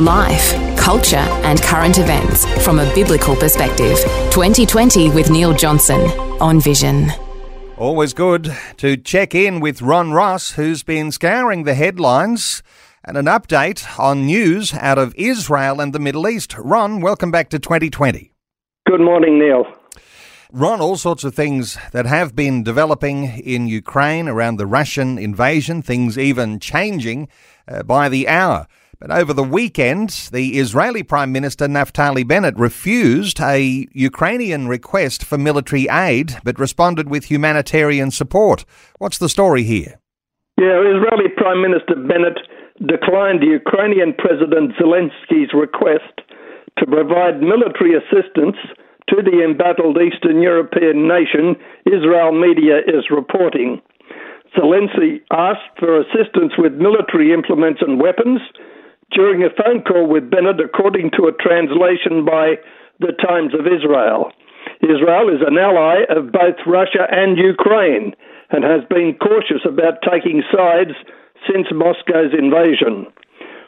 Life, culture, and current events from a biblical perspective. 2020 with Neil Johnson on Vision. Always good to check in with Ron Ross, who's been scouring the headlines and an update on news out of Israel and the Middle East. Ron, welcome back to 2020. Good morning, Neil. Ron, all sorts of things that have been developing in Ukraine around the Russian invasion, things even changing uh, by the hour. But over the weekend, the Israeli Prime Minister Naftali Bennett refused a Ukrainian request for military aid, but responded with humanitarian support. What's the story here? Yeah, Israeli Prime Minister Bennett declined the Ukrainian President Zelensky's request to provide military assistance to the embattled Eastern European nation, Israel media is reporting. Zelensky asked for assistance with military implements and weapons during a phone call with Bennett, according to a translation by the Times of Israel. Israel is an ally of both Russia and Ukraine and has been cautious about taking sides since Moscow's invasion.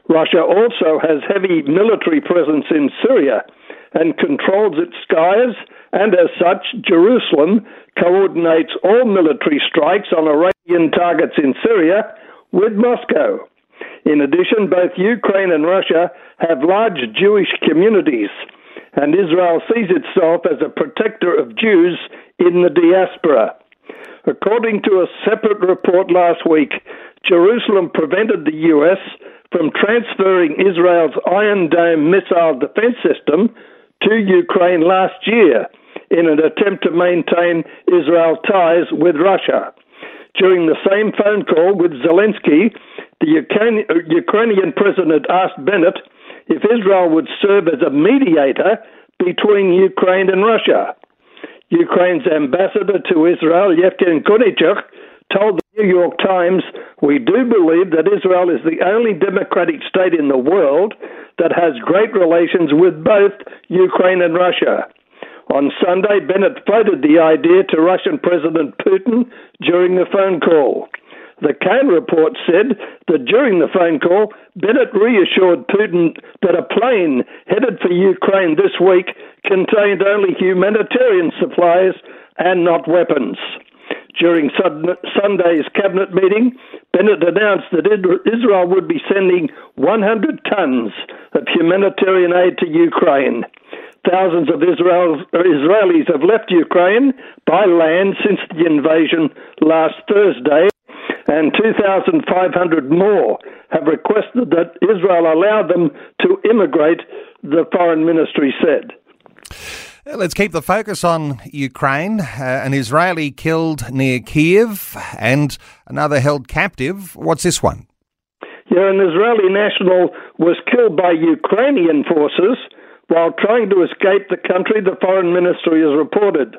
Russia also has heavy military presence in Syria and controls its skies, and as such, Jerusalem coordinates all military strikes on Iranian targets in Syria with Moscow. In addition, both Ukraine and Russia have large Jewish communities, and Israel sees itself as a protector of Jews in the diaspora. According to a separate report last week, Jerusalem prevented the U.S. from transferring Israel's Iron Dome missile defense system to Ukraine last year in an attempt to maintain Israel ties with Russia. During the same phone call with Zelensky, the uh, Ukrainian president asked Bennett if Israel would serve as a mediator between Ukraine and Russia. Ukraine's ambassador to Israel, Yevgeny Korniychuk, told the New York Times, We do believe that Israel is the only democratic state in the world that has great relations with both Ukraine and Russia. On Sunday, Bennett floated the idea to Russian President Putin during the phone call. The Kan report said that during the phone call, Bennett reassured Putin that a plane headed for Ukraine this week contained only humanitarian supplies and not weapons. During Sunday's cabinet meeting, Bennett announced that Israel would be sending 100 tons of humanitarian aid to Ukraine. Thousands of Israelis have left Ukraine by land since the invasion last Thursday and 2,500 more have requested that Israel allow them to immigrate, the foreign ministry said. Let's keep the focus on Ukraine. Uh, an Israeli killed near Kiev and another held captive. What's this one? Yeah, an Israeli national was killed by Ukrainian forces while trying to escape the country, the foreign ministry has reported.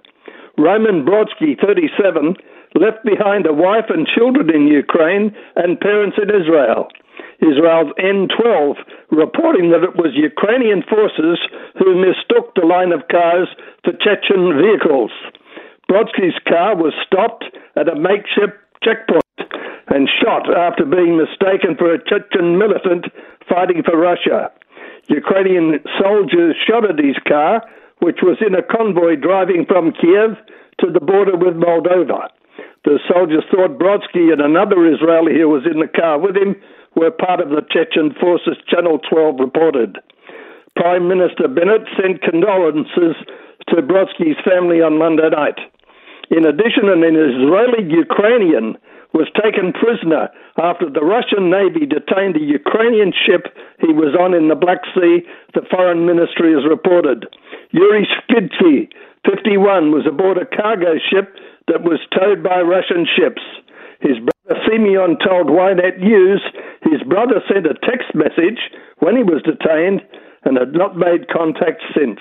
Roman Brodsky, 37, left behind a wife and children in Ukraine and parents in Israel. Israel's N12 reporting that it was Ukrainian forces who mistook the line of cars for Chechen vehicles. Brodsky's car was stopped at a makeshift checkpoint and shot after being mistaken for a Chechen militant fighting for Russia. Ukrainian soldiers shot at his car, which was in a convoy driving from Kiev to the border with Moldova. The soldiers thought Brodsky and another Israeli who was in the car with him were part of the Chechen forces, Channel 12 reported. Prime Minister Bennett sent condolences to Brodsky's family on Monday night. In addition, an Israeli Ukrainian was taken prisoner after the Russian Navy detained a Ukrainian ship he was on in the Black Sea, the Foreign Ministry has reported. Yuri Skidky, 51, was aboard a cargo ship that was towed by Russian ships. His brother Simeon told Ynet News his brother sent a text message when he was detained and had not made contact since.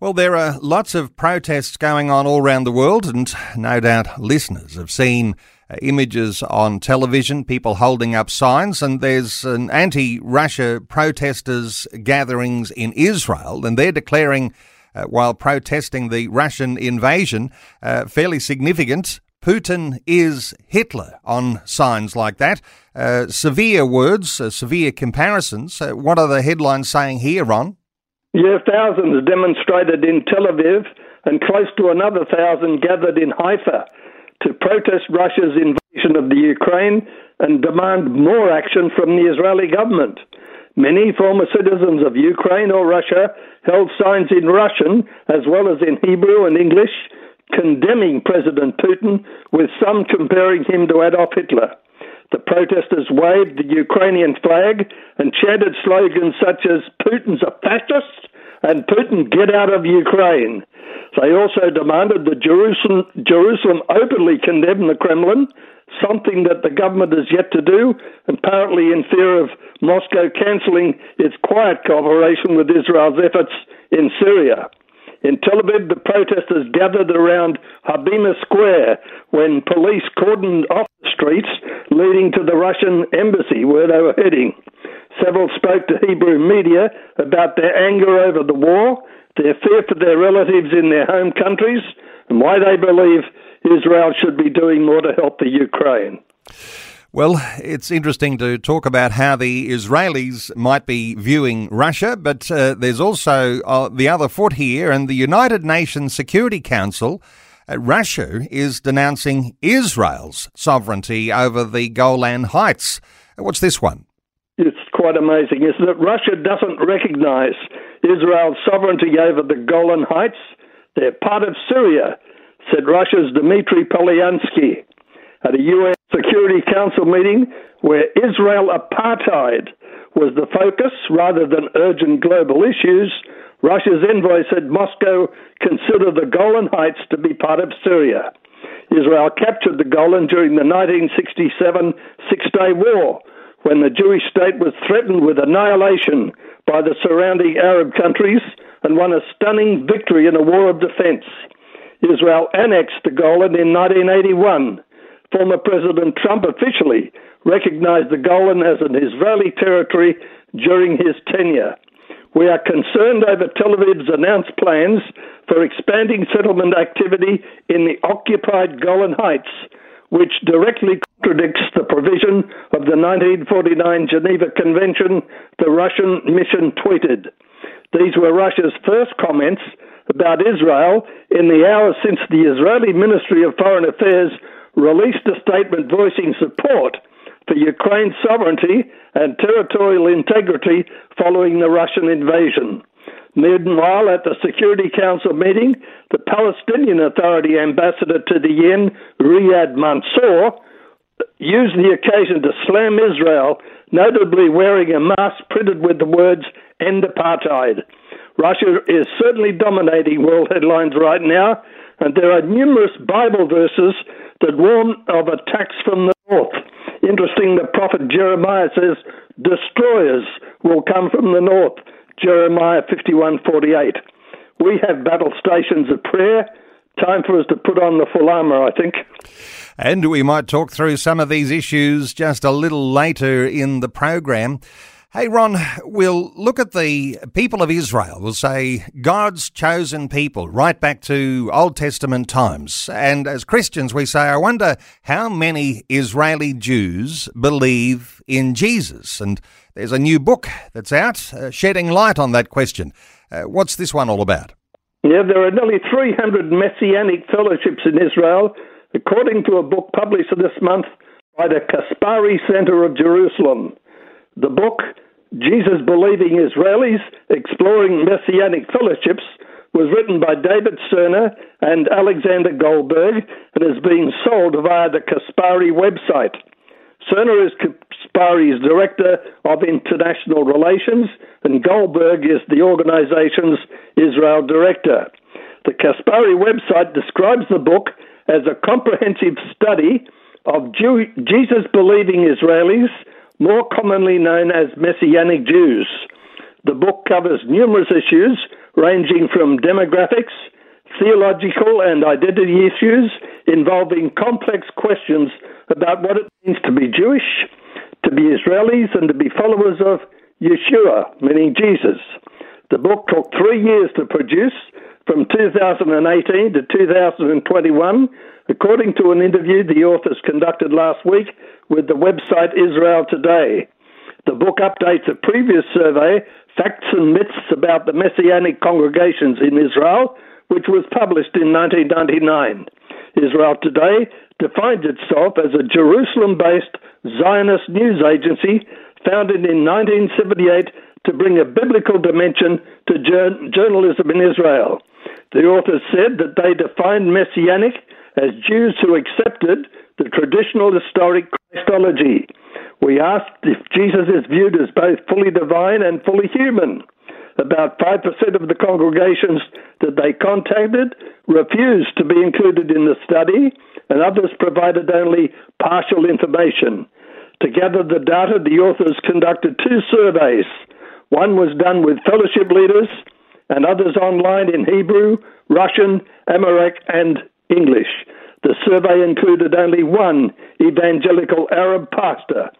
Well, there are lots of protests going on all around the world, and no doubt listeners have seen uh, images on television, people holding up signs, and there's an anti Russia protesters gatherings in Israel, and they're declaring, uh, while protesting the Russian invasion, uh, fairly significant. Putin is Hitler on signs like that. Uh, severe words, uh, severe comparisons. Uh, what are the headlines saying here, Ron? Yeah, thousands demonstrated in Tel Aviv and close to another thousand gathered in Haifa to protest Russia's invasion of the Ukraine and demand more action from the Israeli government. Many former citizens of Ukraine or Russia held signs in Russian as well as in Hebrew and English condemning President Putin, with some comparing him to Adolf Hitler. The protesters waved the Ukrainian flag and chanted slogans such as Putin's a fascist and Putin get out of Ukraine. They also demanded that Jerusalem, Jerusalem openly condemn the Kremlin, something that the government has yet to do, apparently in fear of Moscow cancelling its quiet cooperation with Israel's efforts in Syria. In Tel Aviv, the protesters gathered around Habima Square when police cordoned off the streets leading to the Russian embassy where they were heading. Several spoke to Hebrew media about their anger over the war their fear for their relatives in their home countries, and why they believe Israel should be doing more to help the Ukraine. Well, it's interesting to talk about how the Israelis might be viewing Russia, but uh, there's also uh, the other foot here, and the United Nations Security Council. Uh, Russia is denouncing Israel's sovereignty over the Golan Heights. What's this one? It's quite amazing, isn't it? Russia doesn't recognize Israel's sovereignty over the Golan Heights. They're part of Syria, said Russia's Dmitry Polyansky at a UN Security Council meeting where Israel apartheid was the focus rather than urgent global issues. Russia's envoy said Moscow considered the Golan Heights to be part of Syria. Israel captured the Golan during the 1967 Six Day War when the Jewish state was threatened with annihilation by the surrounding Arab countries and won a stunning victory in a war of defense. Israel annexed the Golan in 1981. Former President Trump officially recognized the Golan as an Israeli territory during his tenure. We are concerned over Tel Aviv's announced plans for expanding settlement activity in the occupied Golan Heights, which directly contradicts the provision of the 1949 Geneva Convention, the Russian mission tweeted. These were Russia's first comments about Israel in the hours since the Israeli Ministry of Foreign Affairs released a statement voicing support for Ukraine's sovereignty and territorial integrity following the Russian invasion. Meanwhile, at the Security Council meeting, the Palestinian Authority ambassador to the UN, Riyad Mansour, used the occasion to slam Israel, notably wearing a mask printed with the words End Apartheid. Russia is certainly dominating world headlines right now, and there are numerous Bible verses that warn of attacks from the north. Interesting, the prophet Jeremiah says, Destroyers will come from the north. Jeremiah 51:48. We have battle stations of prayer. Time for us to put on the full armour, I think. And we might talk through some of these issues just a little later in the program. Hey, Ron, we'll look at the people of Israel. We'll say God's chosen people, right back to Old Testament times. And as Christians, we say, I wonder how many Israeli Jews believe in Jesus. And there's a new book that's out uh, shedding light on that question. Uh, what's this one all about? Yeah, there are nearly 300 messianic fellowships in Israel, according to a book published this month by the Caspari Center of Jerusalem. The book, Jesus Believing Israelis Exploring Messianic Fellowships, was written by David Serner and Alexander Goldberg and is being sold via the Caspari website. Serner is Caspari's Director of International Relations, and Goldberg is the organization's Israel Director. The Caspari website describes the book as a comprehensive study of Jew- Jesus believing Israelis, more commonly known as Messianic Jews. The book covers numerous issues ranging from demographics, theological, and identity issues involving complex questions about what it means to be Jewish, to be Israelis, and to be followers of Yeshua, meaning Jesus. The book took three years to produce, from 2018 to 2021, according to an interview the authors conducted last week with the website Israel Today. The book updates a previous survey, Facts and Myths About the Messianic Congregations in Israel, which was published in 1999. Israel Today defines itself as a Jerusalem based Zionist news agency founded in 1978 to bring a biblical dimension to journalism in Israel. The authors said that they defined Messianic as Jews who accepted the traditional historic Christology. We asked if Jesus is viewed as both fully divine and fully human. About 5% of the congregations that they contacted refused to be included in the study, and others provided only partial information. To gather the data, the authors conducted two surveys. One was done with fellowship leaders and others online in Hebrew, Russian, Amharic, and English. The survey included only one evangelical Arab pastor.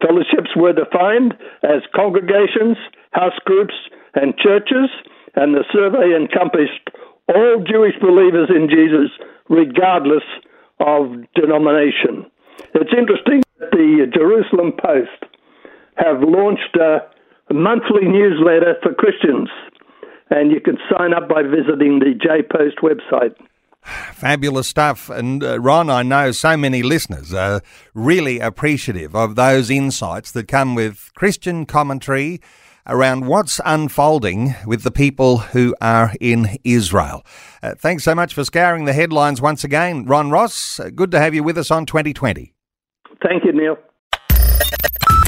Fellowships were defined as congregations, house groups, and churches, and the survey encompassed all Jewish believers in Jesus, regardless of denomination. It's interesting that the Jerusalem Post have launched a monthly newsletter for Christians and you can sign up by visiting the J Post website. Fabulous stuff. And uh, Ron, I know so many listeners are really appreciative of those insights that come with Christian commentary around what's unfolding with the people who are in Israel. Uh, thanks so much for scouring the headlines once again. Ron Ross, uh, good to have you with us on 2020. Thank you, Neil.